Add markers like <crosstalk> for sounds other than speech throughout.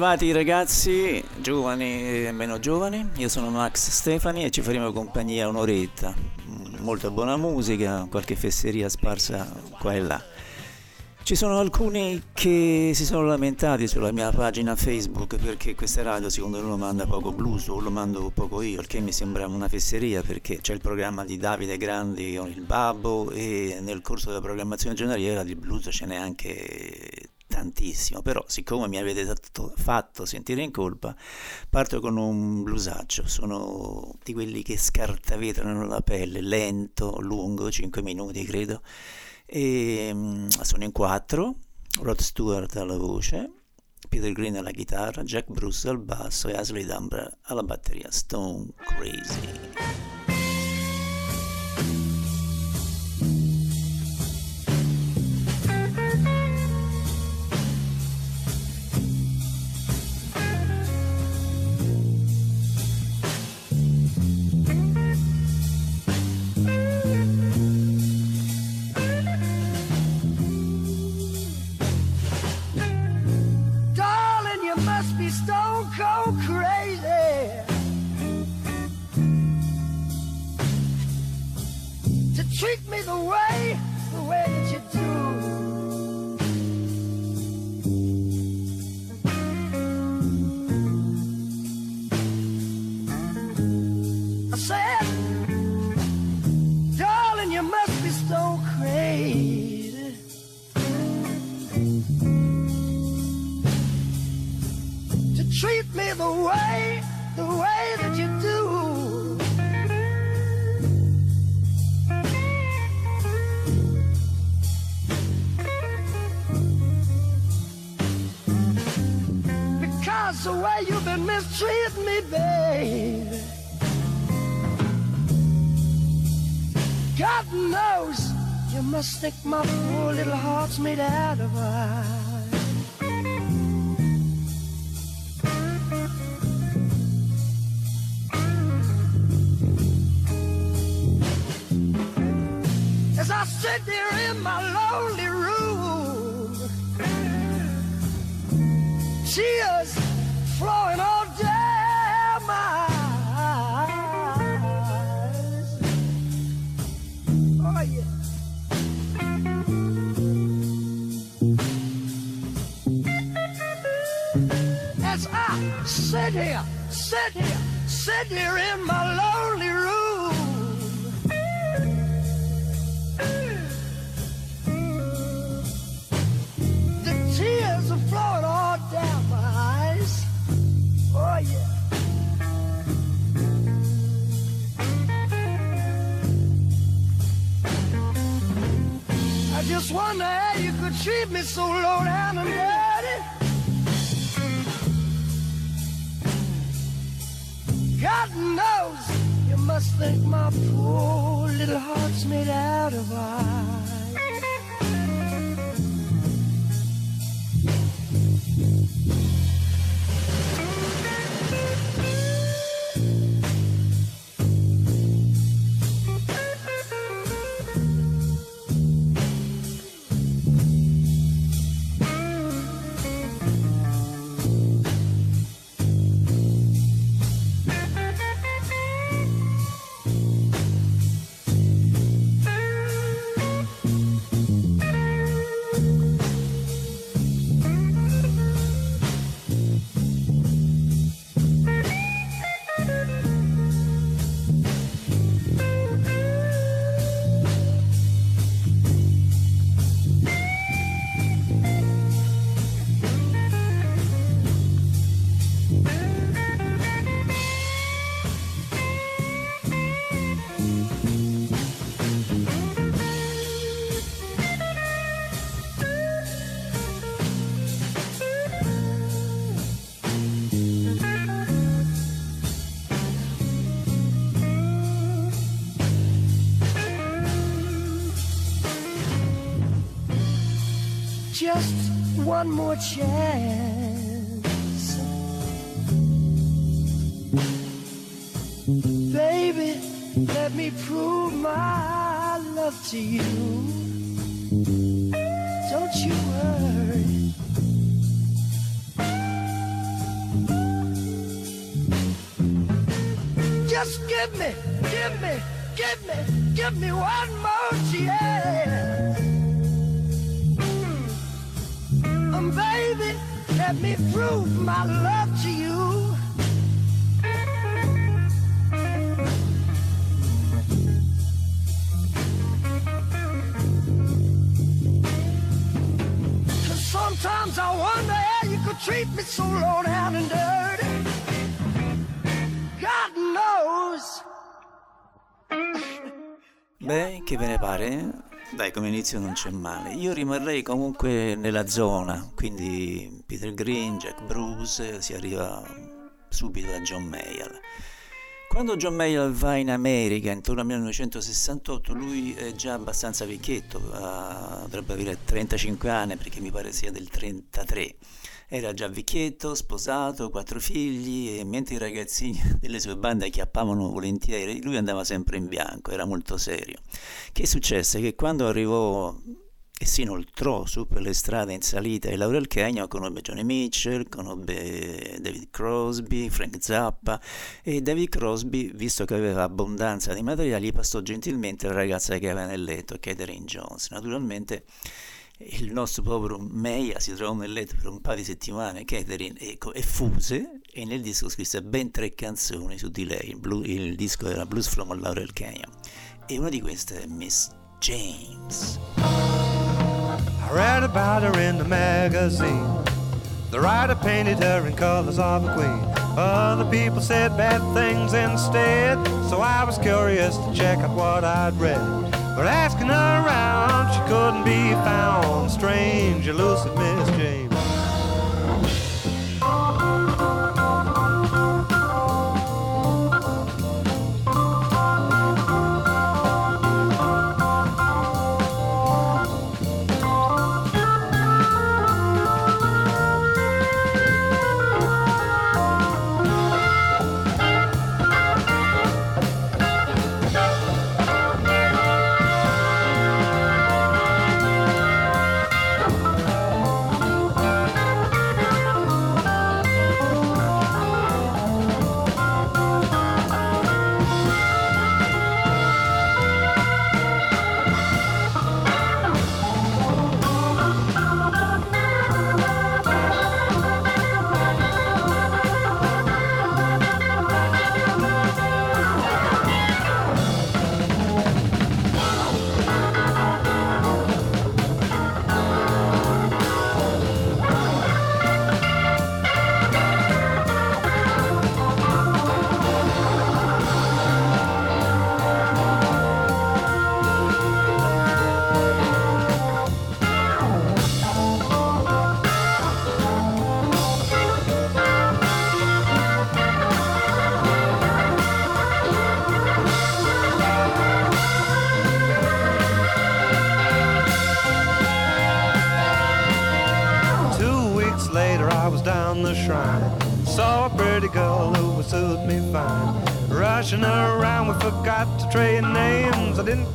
Arrivati ragazzi, giovani e meno giovani, io sono Max Stefani e ci faremo compagnia un'oretta, molta buona musica, qualche fesseria sparsa qua e là. Ci sono alcuni che si sono lamentati sulla mia pagina Facebook perché questa radio secondo loro manda poco blues o lo mando poco io, il che mi sembra una fesseria perché c'è il programma di Davide Grandi con il Babbo e nel corso della programmazione giornaliera di blues ce n'è anche tantissimo, però siccome mi avete fatto sentire in colpa, parto con un blusaccio, sono di quelli che scartavetrano la pelle, lento, lungo, 5 minuti credo, e mm, sono in quattro, Rod Stewart alla voce, Peter Green alla chitarra, Jack Bruce al basso e Ashley Dunbar alla batteria, Stone Crazy. treat me the way, the way that you do. I say think my poor little heart's made out of ice. One more chance. Baby, let me prove my love to you. Sometimes I wonder how you could treat me so low down and dirty. God knows. <laughs> Beh, che ve ne pare? Dai, come inizio non c'è male. Io rimarrei comunque nella zona, quindi Peter Green, Jack Bruce, si arriva subito a John Mayall. Quando John Mayall va in America, intorno al 1968, lui è già abbastanza vecchietto, ha- dovrebbe avere 35 anni perché mi pare sia del 33. Era già vecchietto, sposato, quattro figli e mentre i ragazzini <laughs> delle sue bande acchiappavano volentieri, lui andava sempre in bianco, era molto serio. Che successe? Che quando arrivò e si inoltrò su per le strade in salita di Laurel Canyon conobbe Johnny Mitchell, conobbe David Crosby, Frank Zappa e David Crosby, visto che aveva abbondanza di materiali, passò gentilmente la ragazza che aveva nel letto, Catherine Jones. Naturalmente il nostro povero Meia si trovò nel letto per un paio di settimane, Catherine ecco, effuse e nel disco scrisse ben tre canzoni su di lei, il, blu- il disco era Blues from Laurel Canyon e una di queste è Miss James. I read about her in the magazine. The writer painted her in colors of a queen. Other people said bad things instead, so I was curious to check out what I'd read. But asking her around, she couldn't be found. Strange, elusive Miss James.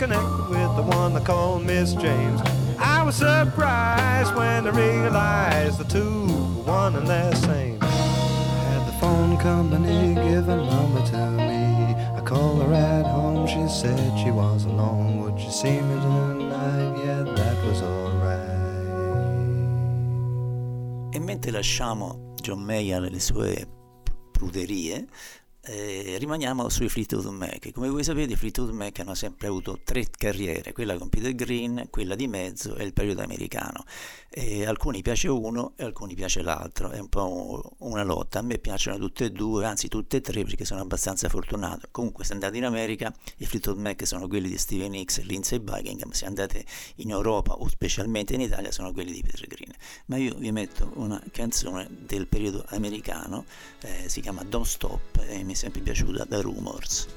Connect with the one I called Miss James. I was surprised when I realized the two were one and the same. Had the phone company give a number to me. I called her at home, she said she was alone. Would you see me tonight? Yeah, that was alright. E mentre lasciamo John Mayall e le sue pruderie, eh, rimaniamo sui Fleetwood Mac. Come voi sapete, i Fleetwood Mac hanno sempre avuto tre carriere, quella con Peter Green, quella di mezzo e il periodo americano. E alcuni piace uno e alcuni piace l'altro, è un po' una lotta. A me piacciono tutte e due, anzi tutte e tre perché sono abbastanza fortunato. Comunque, se andate in America, i Fleetwood Mac sono quelli di Steven Hicks e Lindsey Buckingham, se andate in Europa o specialmente in Italia sono quelli di Peter Green. Ma io vi metto una canzone del periodo americano, eh, si chiama Don't Stop e mi sempre piaciuta da Rumors.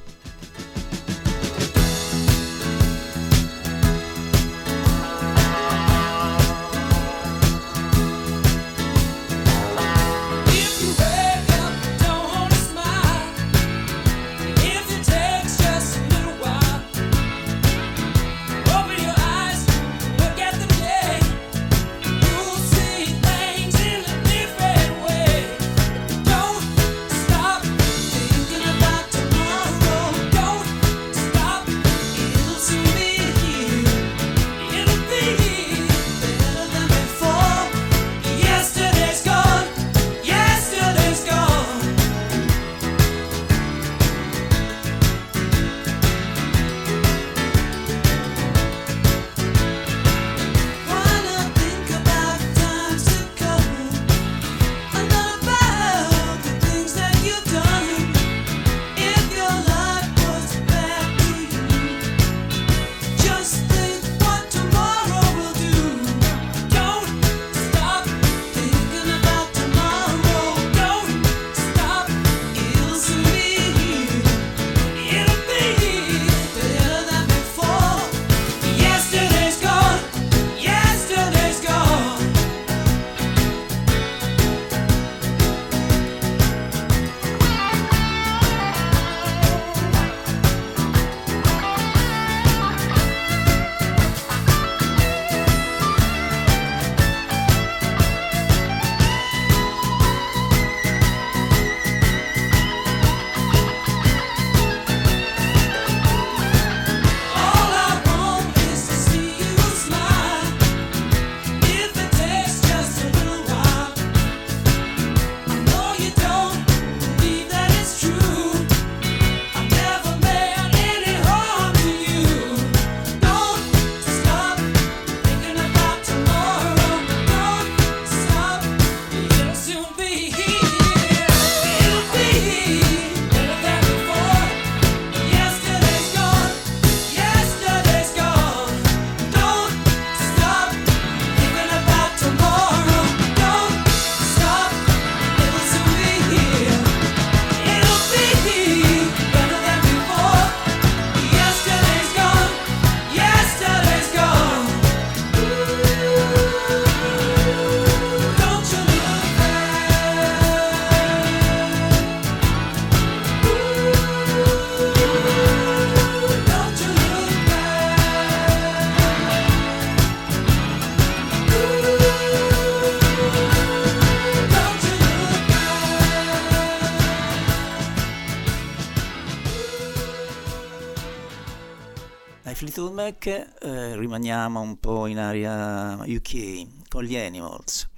Mac eh, rimaniamo un po' in area UK con gli Animals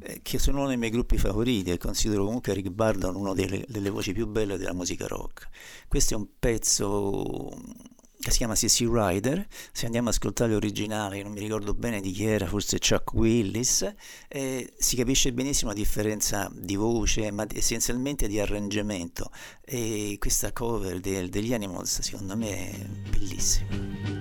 eh, che sono uno dei miei gruppi favoriti e considero comunque Rick Bardon una delle, delle voci più belle della musica rock. Questo è un pezzo che si chiama CC Rider, se andiamo ad ascoltare l'originale, non mi ricordo bene di chi era, forse Chuck Willis, eh, si capisce benissimo la differenza di voce, ma essenzialmente di arrangiamento e questa cover del, degli Animals secondo me è bellissima.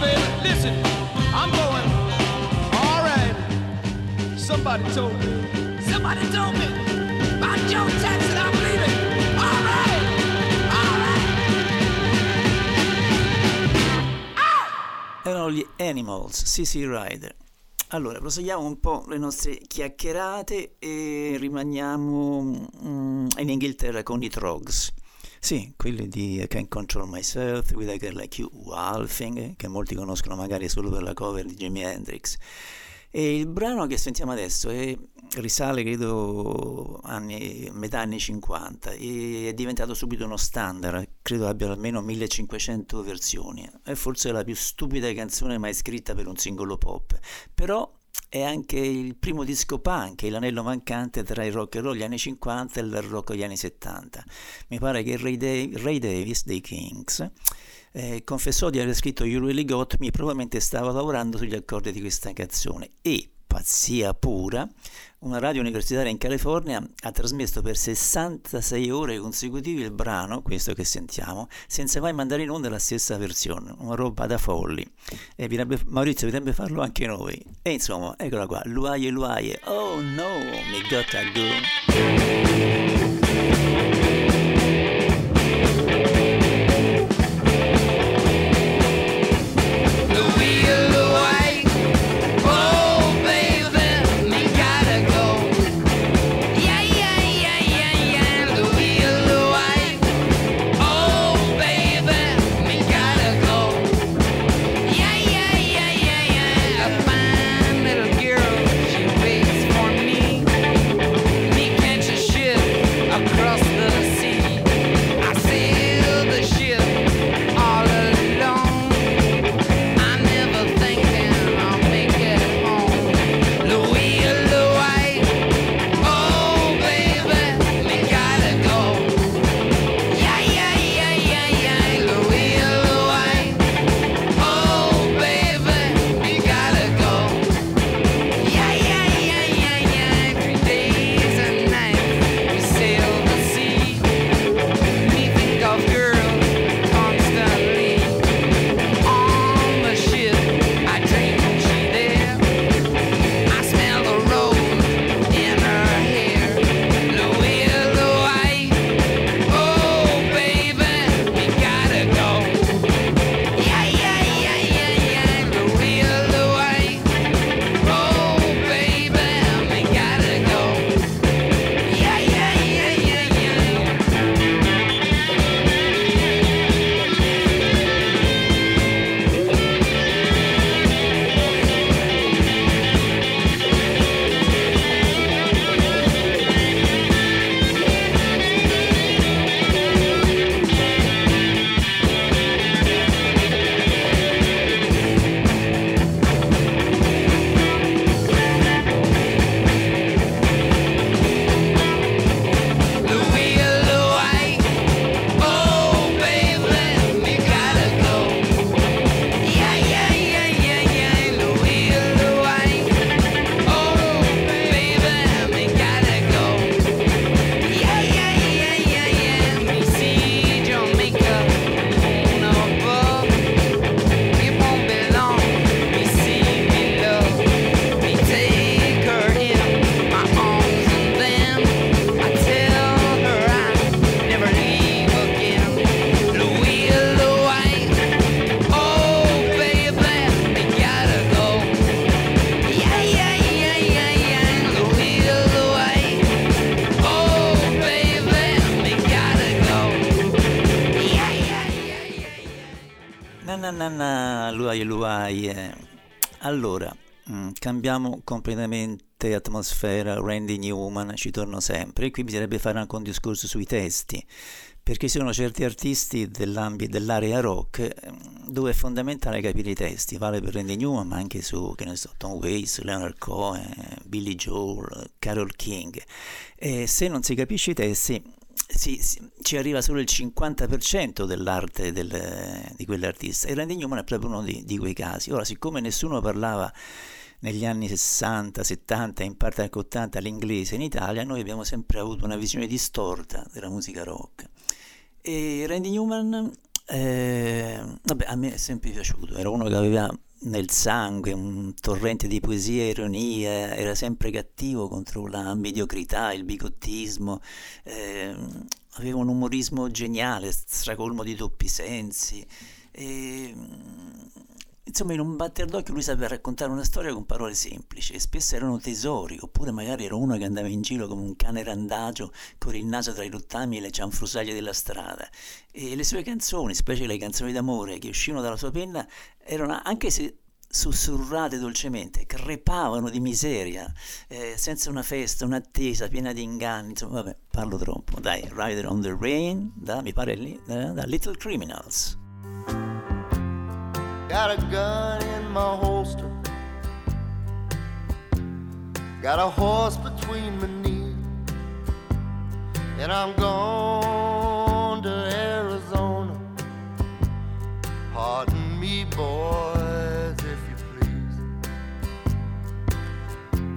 Baby. Listen, right. erano gli Animals, CC Rider. Allora, proseguiamo un po' le nostre chiacchierate e rimaniamo mm, in Inghilterra con i Trogs. Sì, quelli di I Can't Control Myself, With a Girl Like You, Walfing, che molti conoscono magari solo per la cover di Jimi Hendrix. E il brano che sentiamo adesso è- risale, credo, anni, metà anni 50 e è diventato subito uno standard, credo abbia almeno 1500 versioni. È forse la più stupida canzone mai scritta per un singolo pop, però è anche il primo disco punk, l'anello mancante tra il rock and roll degli anni 50 e il rock degli anni 70. Mi pare che Ray, Da- Ray Davis dei Kings eh, confessò di aver scritto You Really Got Me, probabilmente stava lavorando sugli accordi di questa canzone e pazzia pura, una radio universitaria in California ha trasmesso per 66 ore consecutive il brano, questo che sentiamo, senza mai mandare in onda la stessa versione, una roba da folli. E birebbe, Maurizio potrebbe farlo anche noi. E insomma, eccola qua, Luaie Luaie, oh no, mi gotta go. Allora, mm, cambiamo completamente atmosfera, Randy Newman, ci torno sempre, qui bisognerebbe fare anche un discorso sui testi, perché ci sono certi artisti dell'area rock ehm, dove è fondamentale capire i testi, vale per Randy Newman, ma anche su, che ne so, Tom Waits, Leonard Cohen, Billy Joel, Carol King. E se non si capisce i testi, si- si- ci arriva solo il 50% dell'arte del- di quell'artista e Randy Newman è proprio uno di, di quei casi. Ora, siccome nessuno parlava negli anni 60, 70 e in parte anche 80 l'inglese in Italia, noi abbiamo sempre avuto una visione distorta della musica rock. E Randy Newman, eh, vabbè, a me è sempre piaciuto, era uno che aveva nel sangue un torrente di poesia e ironia, era sempre cattivo contro la mediocrità, il bigottismo, eh, aveva un umorismo geniale, stracolmo di doppi sensi. E, insomma, in un batter d'occhio lui sapeva raccontare una storia con parole semplici e spesso erano tesori, oppure magari era uno che andava in giro come un cane randagio con il naso tra i rottami e le cianfrusaglie della strada. E le sue canzoni, specie le canzoni d'amore che uscivano dalla sua penna, erano anche se sussurrate dolcemente, crepavano di miseria, eh, senza una festa, un'attesa piena di inganni, insomma, vabbè, parlo troppo. Dai, Rider on the Rain, da, mi pare lì, da, da Little Criminals. Got a gun in my holster. Got a horse between my knees, and I'm gone to Arizona. Pardon me, boys, if you please.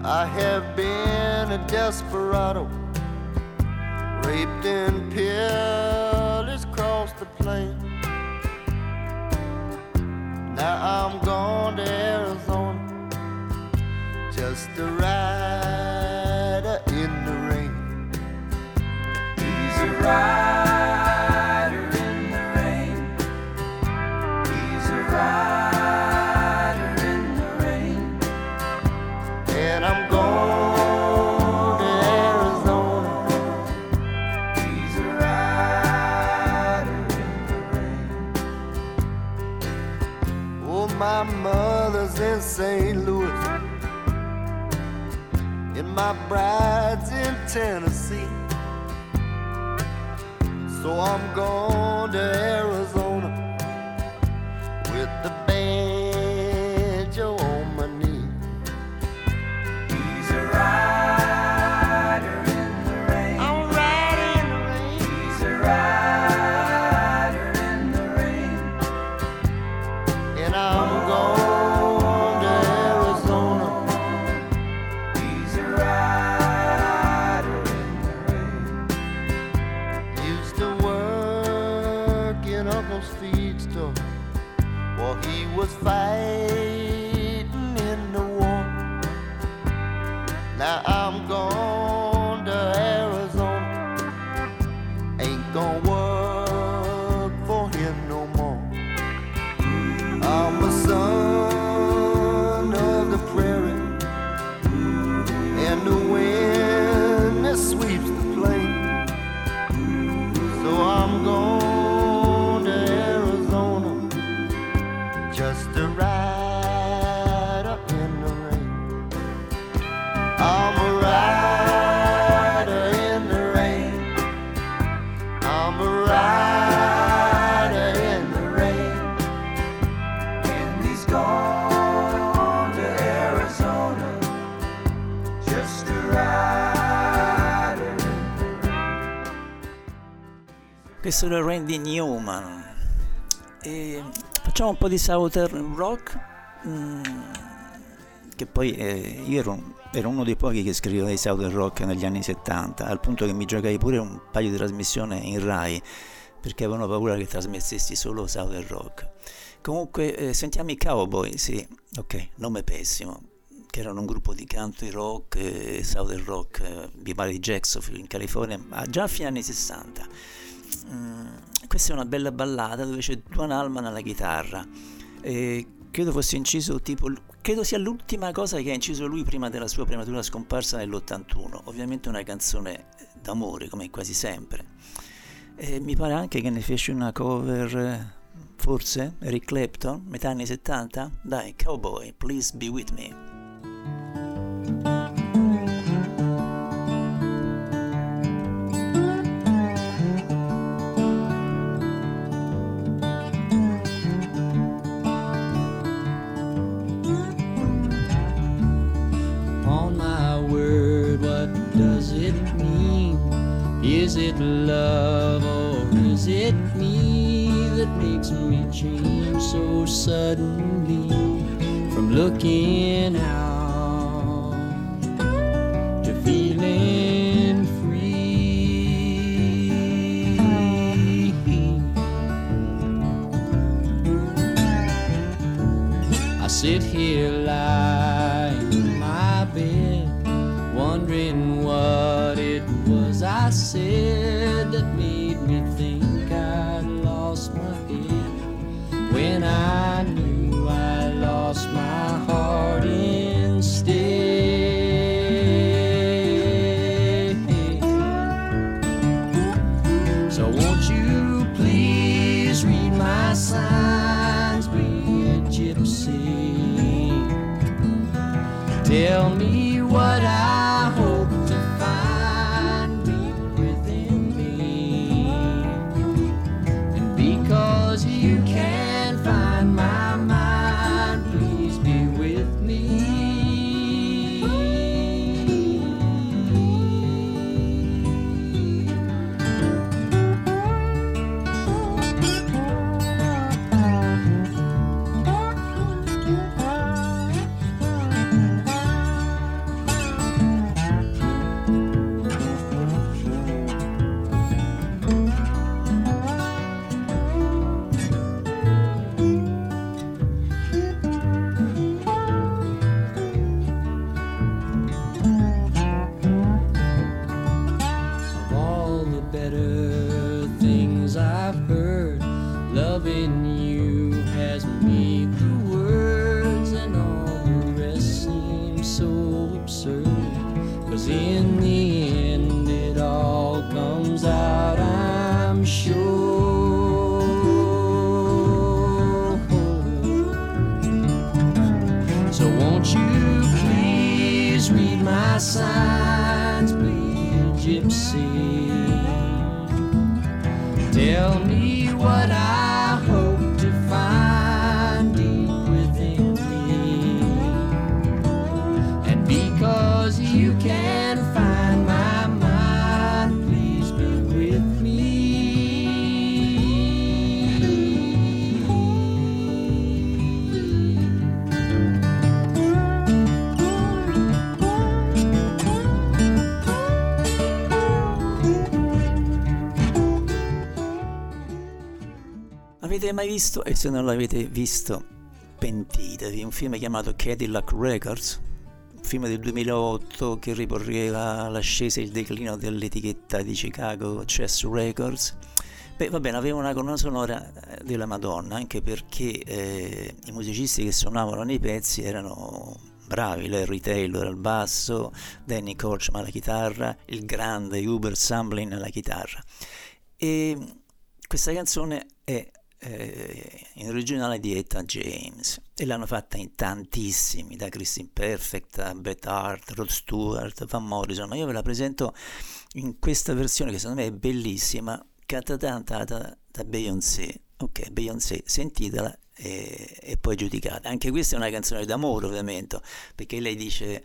I have been a desperado, raped and pillaged across the plain. Now I'm gone to Arizona just a rider in the rain. He's a rider my bride's in Tennessee. So I'm going to Arizona Era Randy Newman. E facciamo un po' di Southern Rock. mm, che poi eh, io ero, ero uno dei pochi che scriveva di Southern Rock negli anni 70, al punto che mi giocai pure un paio di trasmissioni in Rai perché avevano paura che trasmettessi solo Southern Rock. Comunque eh, sentiamo i Cowboy, sì, ok, nome pessimo, che erano un gruppo di country rock e Southern rock, eh, di Jacksonville in California, ma già a fine anni 60. Mm, questa è una bella ballata dove c'è Duan Allman alla chitarra. E credo fosse inciso tipo. Credo sia l'ultima cosa che ha inciso lui prima della sua prematura scomparsa nell'81. Ovviamente una canzone d'amore, come quasi sempre. E mi pare anche che ne fece una cover, forse Eric Clapton, metà anni 70. Dai, Cowboy, please be with me. Is it love or is it me that makes me change so suddenly from looking out Avete mai visto, e se non l'avete visto, pentitevi, un film chiamato Cadillac Records, un film del 2008 che riporreva l'ascesa e il declino dell'etichetta di Chicago Chess Records. Beh, va bene, aveva una colonna sonora eh, della Madonna, anche perché eh, i musicisti che suonavano nei pezzi erano bravi, Larry Taylor al basso, Danny Korchman alla chitarra, il grande Hubert Samblin alla chitarra. E questa canzone è eh, in originale di Etta James e l'hanno fatta in tantissimi, da Christine Perfect a Beth Hart, Rod Stewart, Van Morrison, ma io ve la presento in questa versione che secondo me è bellissima, cantata da Beyoncé. Ok, Beyoncé, sentitela e, e poi giudicate. Anche questa è una canzone d'amore ovviamente, perché lei dice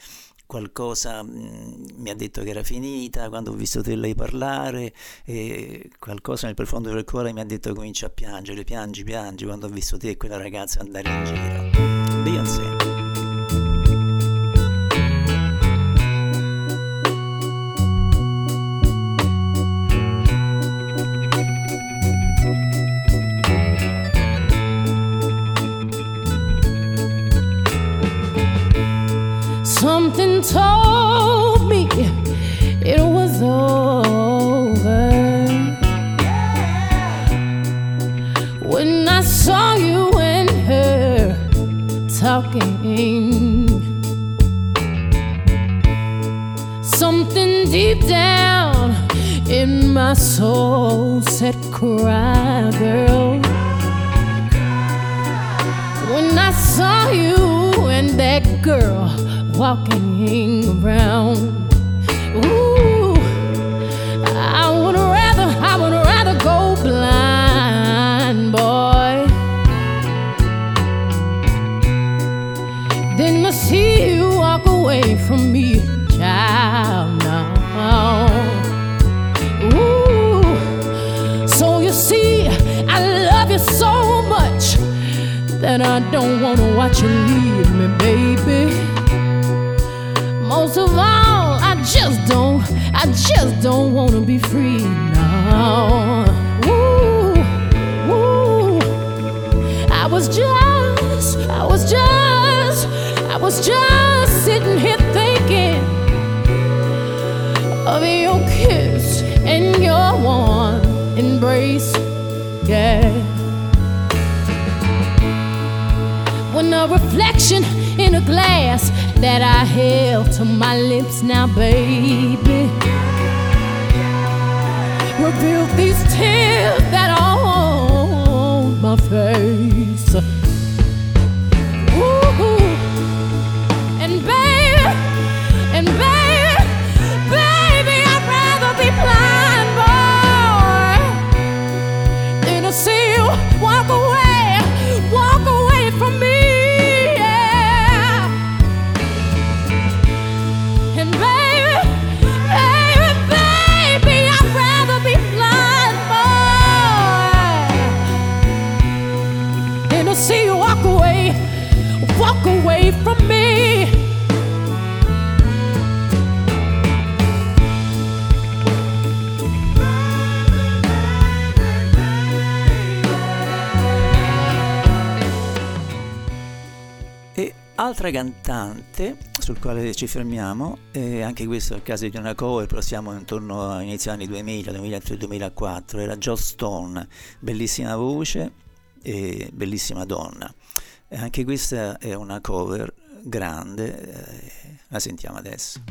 qualcosa mh, mi ha detto che era finita quando ho visto te lei parlare qualcosa nel profondo del cuore mi ha detto comincia a piangere, piangi, piangi quando ho visto te e quella ragazza andare in giro. Beyoncé. Told me it was over when I saw you and her talking. Something deep down in my soul said, Cry, girl. When I saw you and that girl walking around. Ooh, I would rather, I would rather go blind, boy, than to see you walk away from me, child. Now, ooh, so you see, I love you so much that I don't wanna watch you leave me, baby. Just don't, I just don't wanna be free now. Ooh, ooh. I was just, I was just, I was just sitting here thinking of your kiss and your warm embrace. Yeah. When a reflection in a glass that I held to my lips now, baby. Revealed these tears that are on my face. E altra cantante sul quale ci fermiamo, e anche questo è il caso di una cover, però siamo intorno a inizio anni 2000, 2003, 2004, era Joss Stone, bellissima voce e bellissima donna. E anche questa è una cover grande, eh, la sentiamo adesso.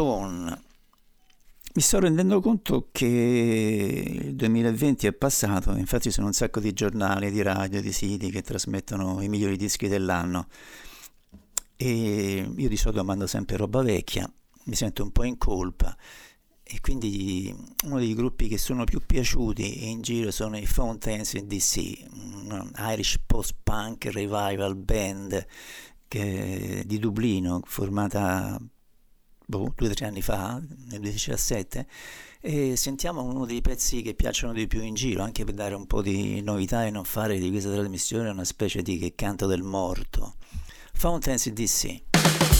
Stone. Mi sto rendendo conto che il 2020 è passato, infatti ci sono un sacco di giornali, di radio, di siti che trasmettono i migliori dischi dell'anno e io di solito mando sempre roba vecchia, mi sento un po' in colpa e quindi uno dei gruppi che sono più piaciuti in giro sono i Fountains DC, un Irish post-punk revival band che- di Dublino, formata boh, due o tre anni fa, nel 2017, e sentiamo uno dei pezzi che piacciono di più in giro, anche per dare un po' di novità e non fare di questa trasmissione una specie di che canto del morto. Fountains DC.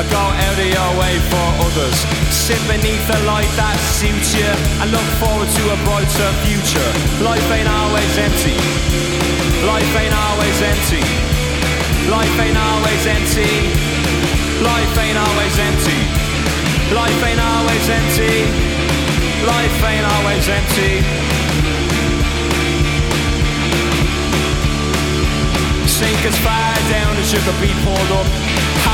I go out of your way for others. Sit beneath the light that suits you and look forward to a brighter future. Life ain't always empty. Life ain't always empty. Life ain't always empty. Life ain't always empty. Life ain't always empty. Life ain't always empty. Sink as far down as you could be pulled up.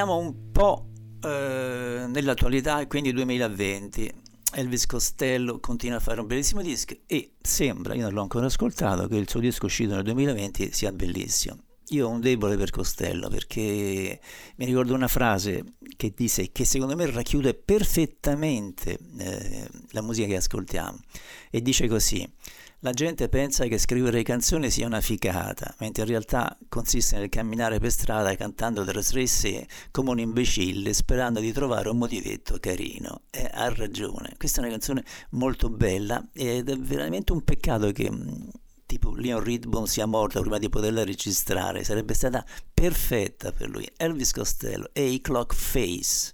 Rimaniamo un po' eh, nell'attualità quindi 2020. Elvis Costello continua a fare un bellissimo disco e sembra, io non l'ho ancora ascoltato, che il suo disco uscito nel 2020 sia bellissimo. io ho un debole per Costello perché mi ricordo una frase che disse che secondo me racchiude perfettamente eh, la musica che ascoltiamo e dice così la gente pensa che scrivere canzoni sia una ficata, mentre in realtà consiste nel camminare per strada cantando tra sé sé come un imbecille, sperando di trovare un motivetto carino. E ha ragione. Questa è una canzone molto bella ed è veramente un peccato che mh, tipo Leon Ridbone sia morto prima di poterla registrare, sarebbe stata perfetta per lui. Elvis Costello e i Clock Face.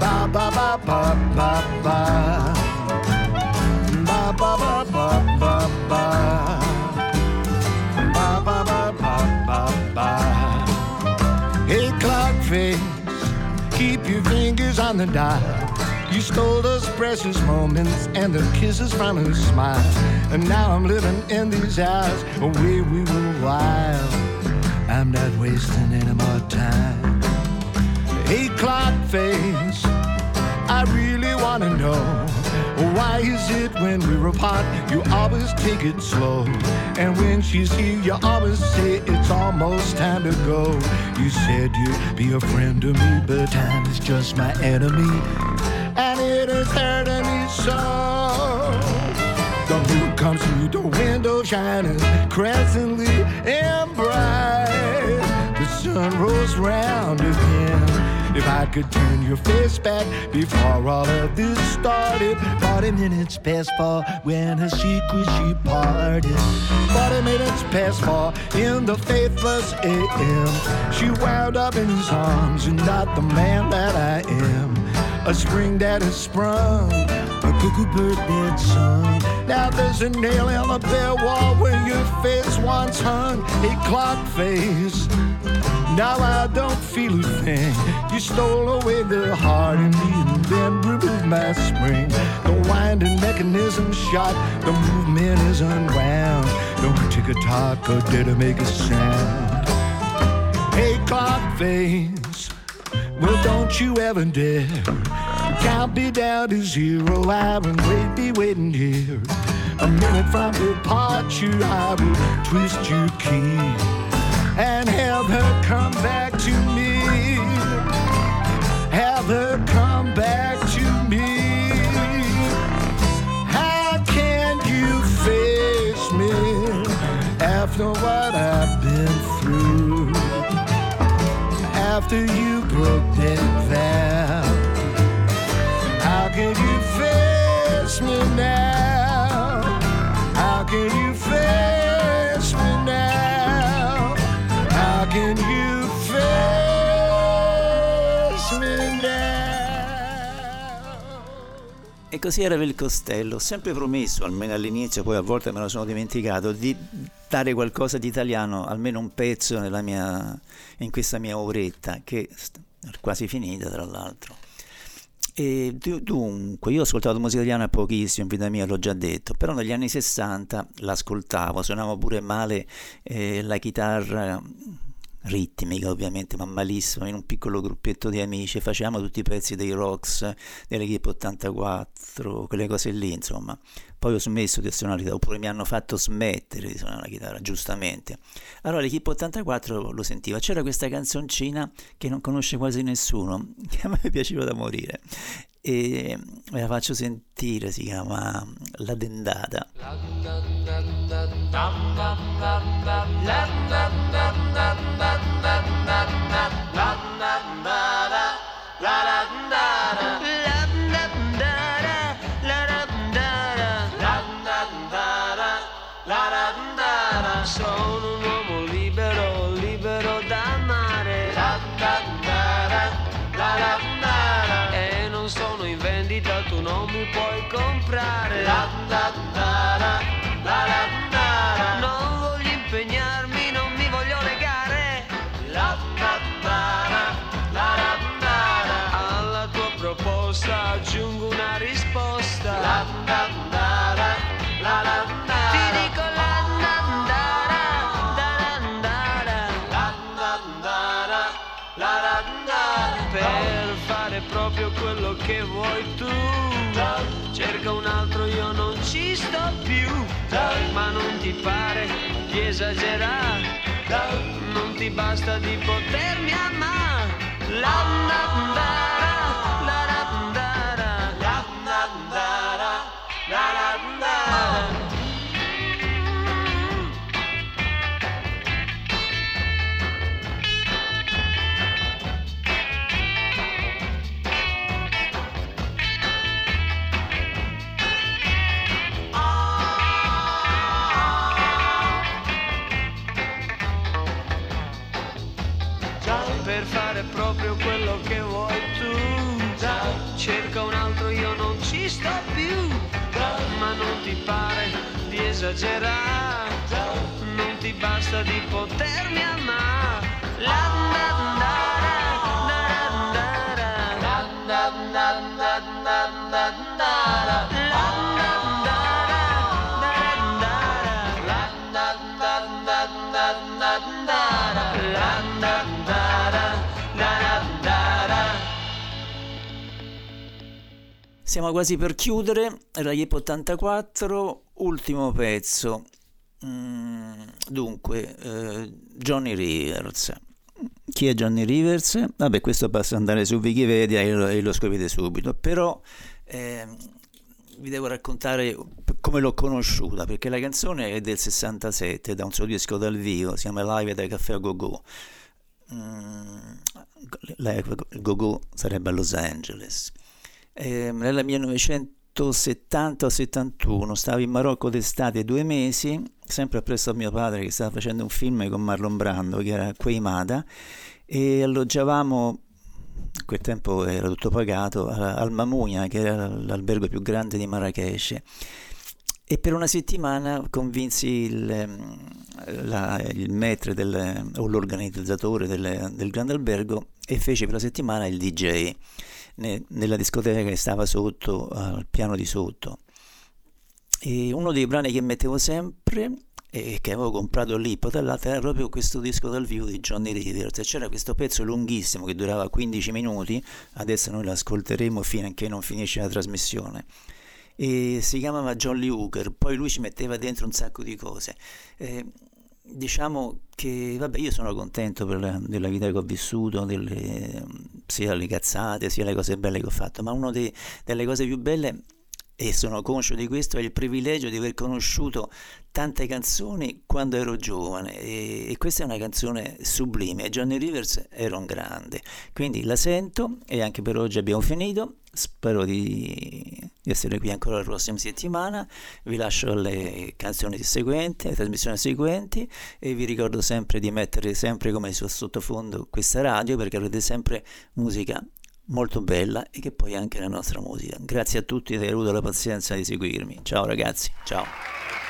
Ba ba ba ba ba ba. Ba ba ba ba. Ba ba ba ba ba ba. Ba ba. Hey clock face, keep your fingers on the dial. You stole those precious moments and the kisses from her smile. And now I'm living in these hours where we were wild. I'm not wasting any more time. Hey, clock face, I really wanna know why is it when we're apart you always take it slow, and when she's here you always say it's almost time to go. You said you'd be a friend to me, but time is just my enemy, and it is hurting me so. The moon comes through the window shining crescently and bright. The sun rolls round. If I could turn your face back before all of this started, 40 minutes past four when her secret she parted. 40 minutes past four in the faithless AM. She wound up in his arms and not the man that I am. A spring that has sprung a cuckoo bird that sung. Now there's a nail in the bare wall where your face once hung. A clock face. Now I don't feel a thing. You stole away the heart in me and then removed my spring. The winding mechanism shot, the movement is unwound. No tick a tock or did it make a sound? Hey, clock face. Well, don't you ever dare count me down to zero. I will wait, be waiting here. A minute from departure, I will twist your key and have her come back to me. Have her come back to me. How can you face me after what I've been through? After you broke that vow, E così era il Costello, ho sempre promesso, almeno all'inizio, poi a volte me lo sono dimenticato, di dare qualcosa di italiano, almeno un pezzo mia, in questa mia operetta, che è quasi finita tra l'altro. E du- dunque, io ho ascoltato musica italiana pochissimo in vita mia, l'ho già detto, però negli anni 60 l'ascoltavo, suonavo pure male eh, la chitarra ritmica ovviamente, ma malissimo, in un piccolo gruppetto di amici, facevamo tutti i pezzi dei rocks, dell'equipe 84, quelle cose lì, insomma. Poi ho smesso di suonare la chitarra, oppure mi hanno fatto smettere di suonare la chitarra, giustamente. Allora l'equipe 84 lo sentiva, c'era questa canzoncina che non conosce quasi nessuno, <laughs> che a me piaceva da morire. E ve la faccio sentire, si chiama La Dendata. Sono esagerare, non ti basta di potermi amare. La di esagerare, non ti basta di potermi amare. La la la la la la la la la Siamo quasi per chiudere, la Yep 84, ultimo pezzo. Mm, dunque, eh, Johnny Rivers. Chi è Johnny Rivers? Vabbè, questo basta andare su Wikipedia e lo, e lo scoprite subito, però eh, vi devo raccontare come l'ho conosciuta, perché la canzone è del 67, da un suo disco dal vivo, si chiama Live dai Caffè a Go-Go. Mm, Live a Go-Go sarebbe a Los Angeles. Eh, nel 1970-71 stavo in Marocco d'estate due mesi, sempre appresso a mio padre che stava facendo un film con Marlon Brando che era Queimada e alloggiavamo, in quel tempo era tutto pagato, al Mamunia che era l'albergo più grande di Marrakesh e per una settimana convinsi il, la, il maître del, o l'organizzatore del, del grande albergo e feci per la settimana il DJ nella discoteca che stava sotto, al piano di sotto. E uno dei brani che mettevo sempre e che avevo comprato lì, poi dall'altro era proprio questo disco dal vivo di Johnny Rivers. C'era questo pezzo lunghissimo che durava 15 minuti, adesso noi l'ascolteremo fino a che non finisce la trasmissione. E si chiamava Jolly Hooker, poi lui ci metteva dentro un sacco di cose. Eh, diciamo che vabbè io sono contento la, della vita che ho vissuto delle, sia le cazzate sia le cose belle che ho fatto ma una delle cose più belle e sono conscio di questo è il privilegio di aver conosciuto tante canzoni quando ero giovane. E, e questa è una canzone sublime. Johnny Rivers era un grande. Quindi la sento e anche per oggi abbiamo finito. Spero di, di, essere qui ancora la prossima settimana. Vi lascio le canzoni seguenti le trasmissioni seguenti e vi ricordo sempre di mettere sempre come sottofondo questa radio perché avrete sempre musica molto bella e che poi anche la nostra musica. Grazie a tutti aver avuto la pazienza di seguirmi. Ciao ragazzi ciao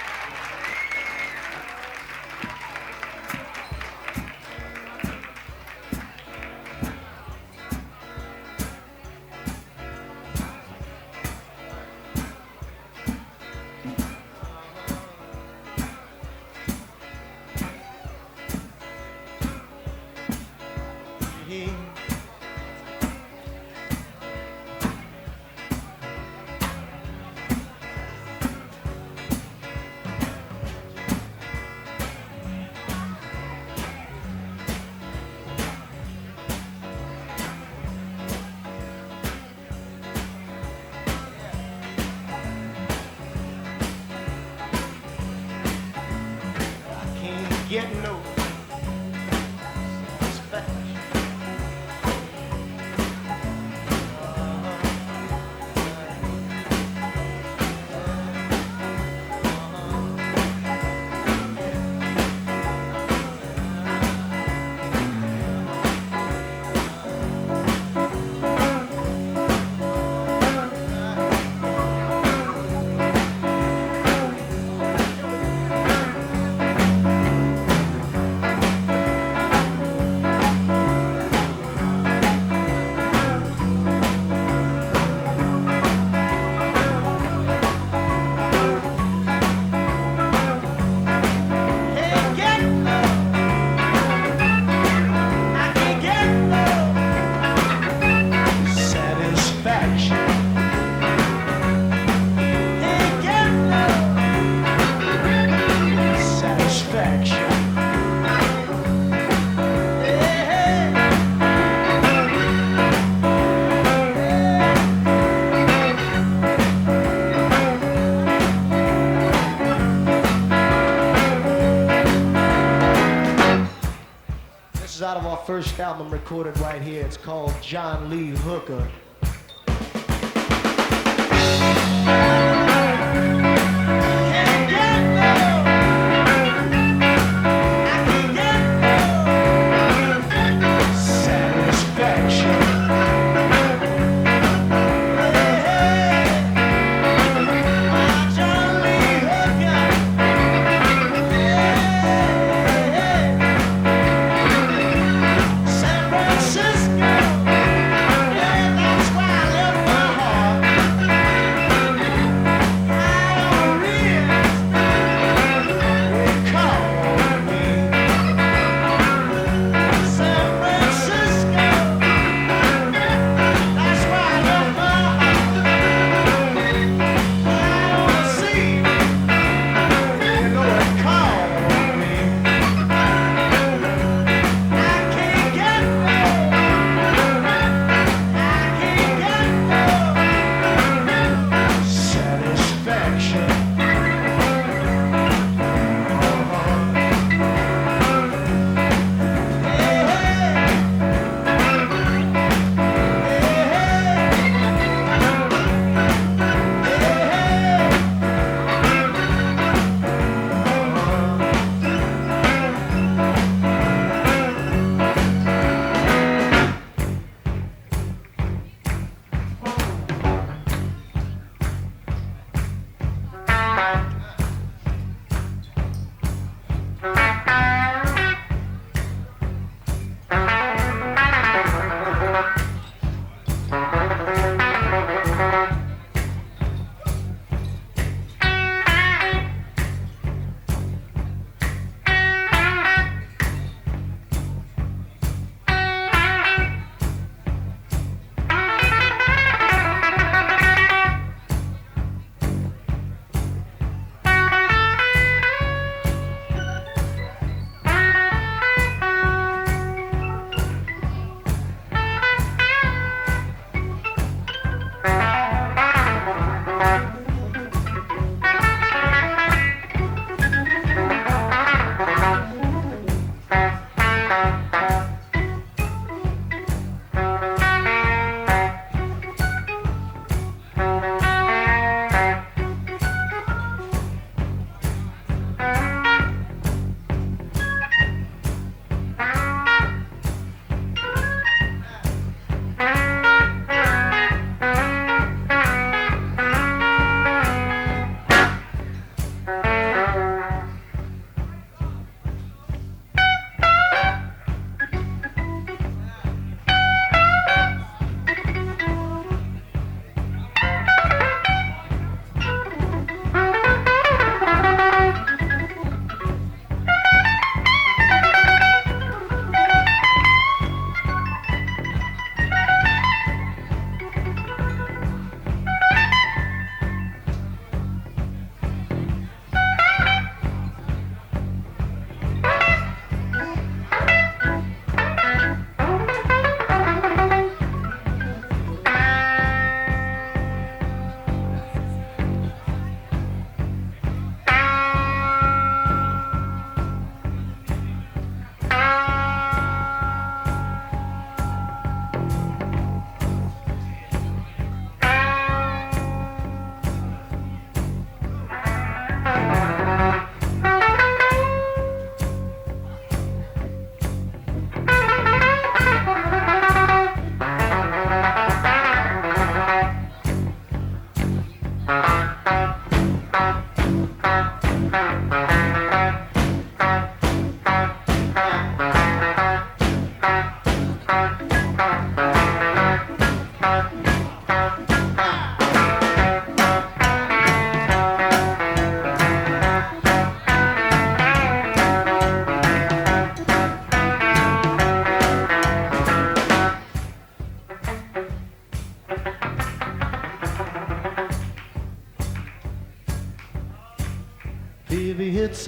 get no first album recorded right here. It's called John Lee Hooker.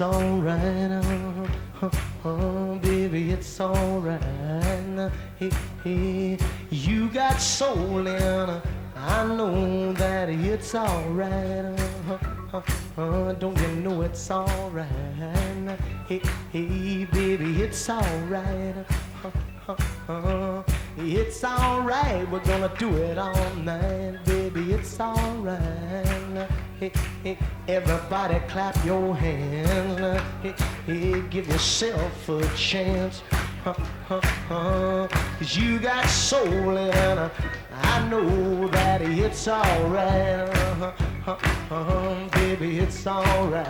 alright. Hey, you got soul and I know that it's alright. Uh, uh, uh, don't you know it's alright? Hey, hey, baby, it's alright. Uh-huh, uh-huh. It's alright, we're gonna do it all night, baby, it's alright. Hey, hey, everybody clap your hands, hey, hey, give yourself a chance. Cause you got soul and I know that it's alright. Baby, it's alright.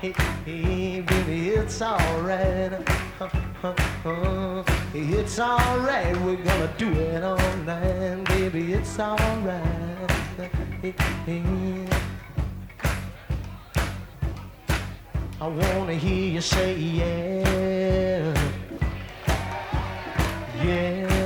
Hey, baby, it's alright. It's alright, we're gonna do it all night, baby, it's alright. I wanna hear you say yeah, again.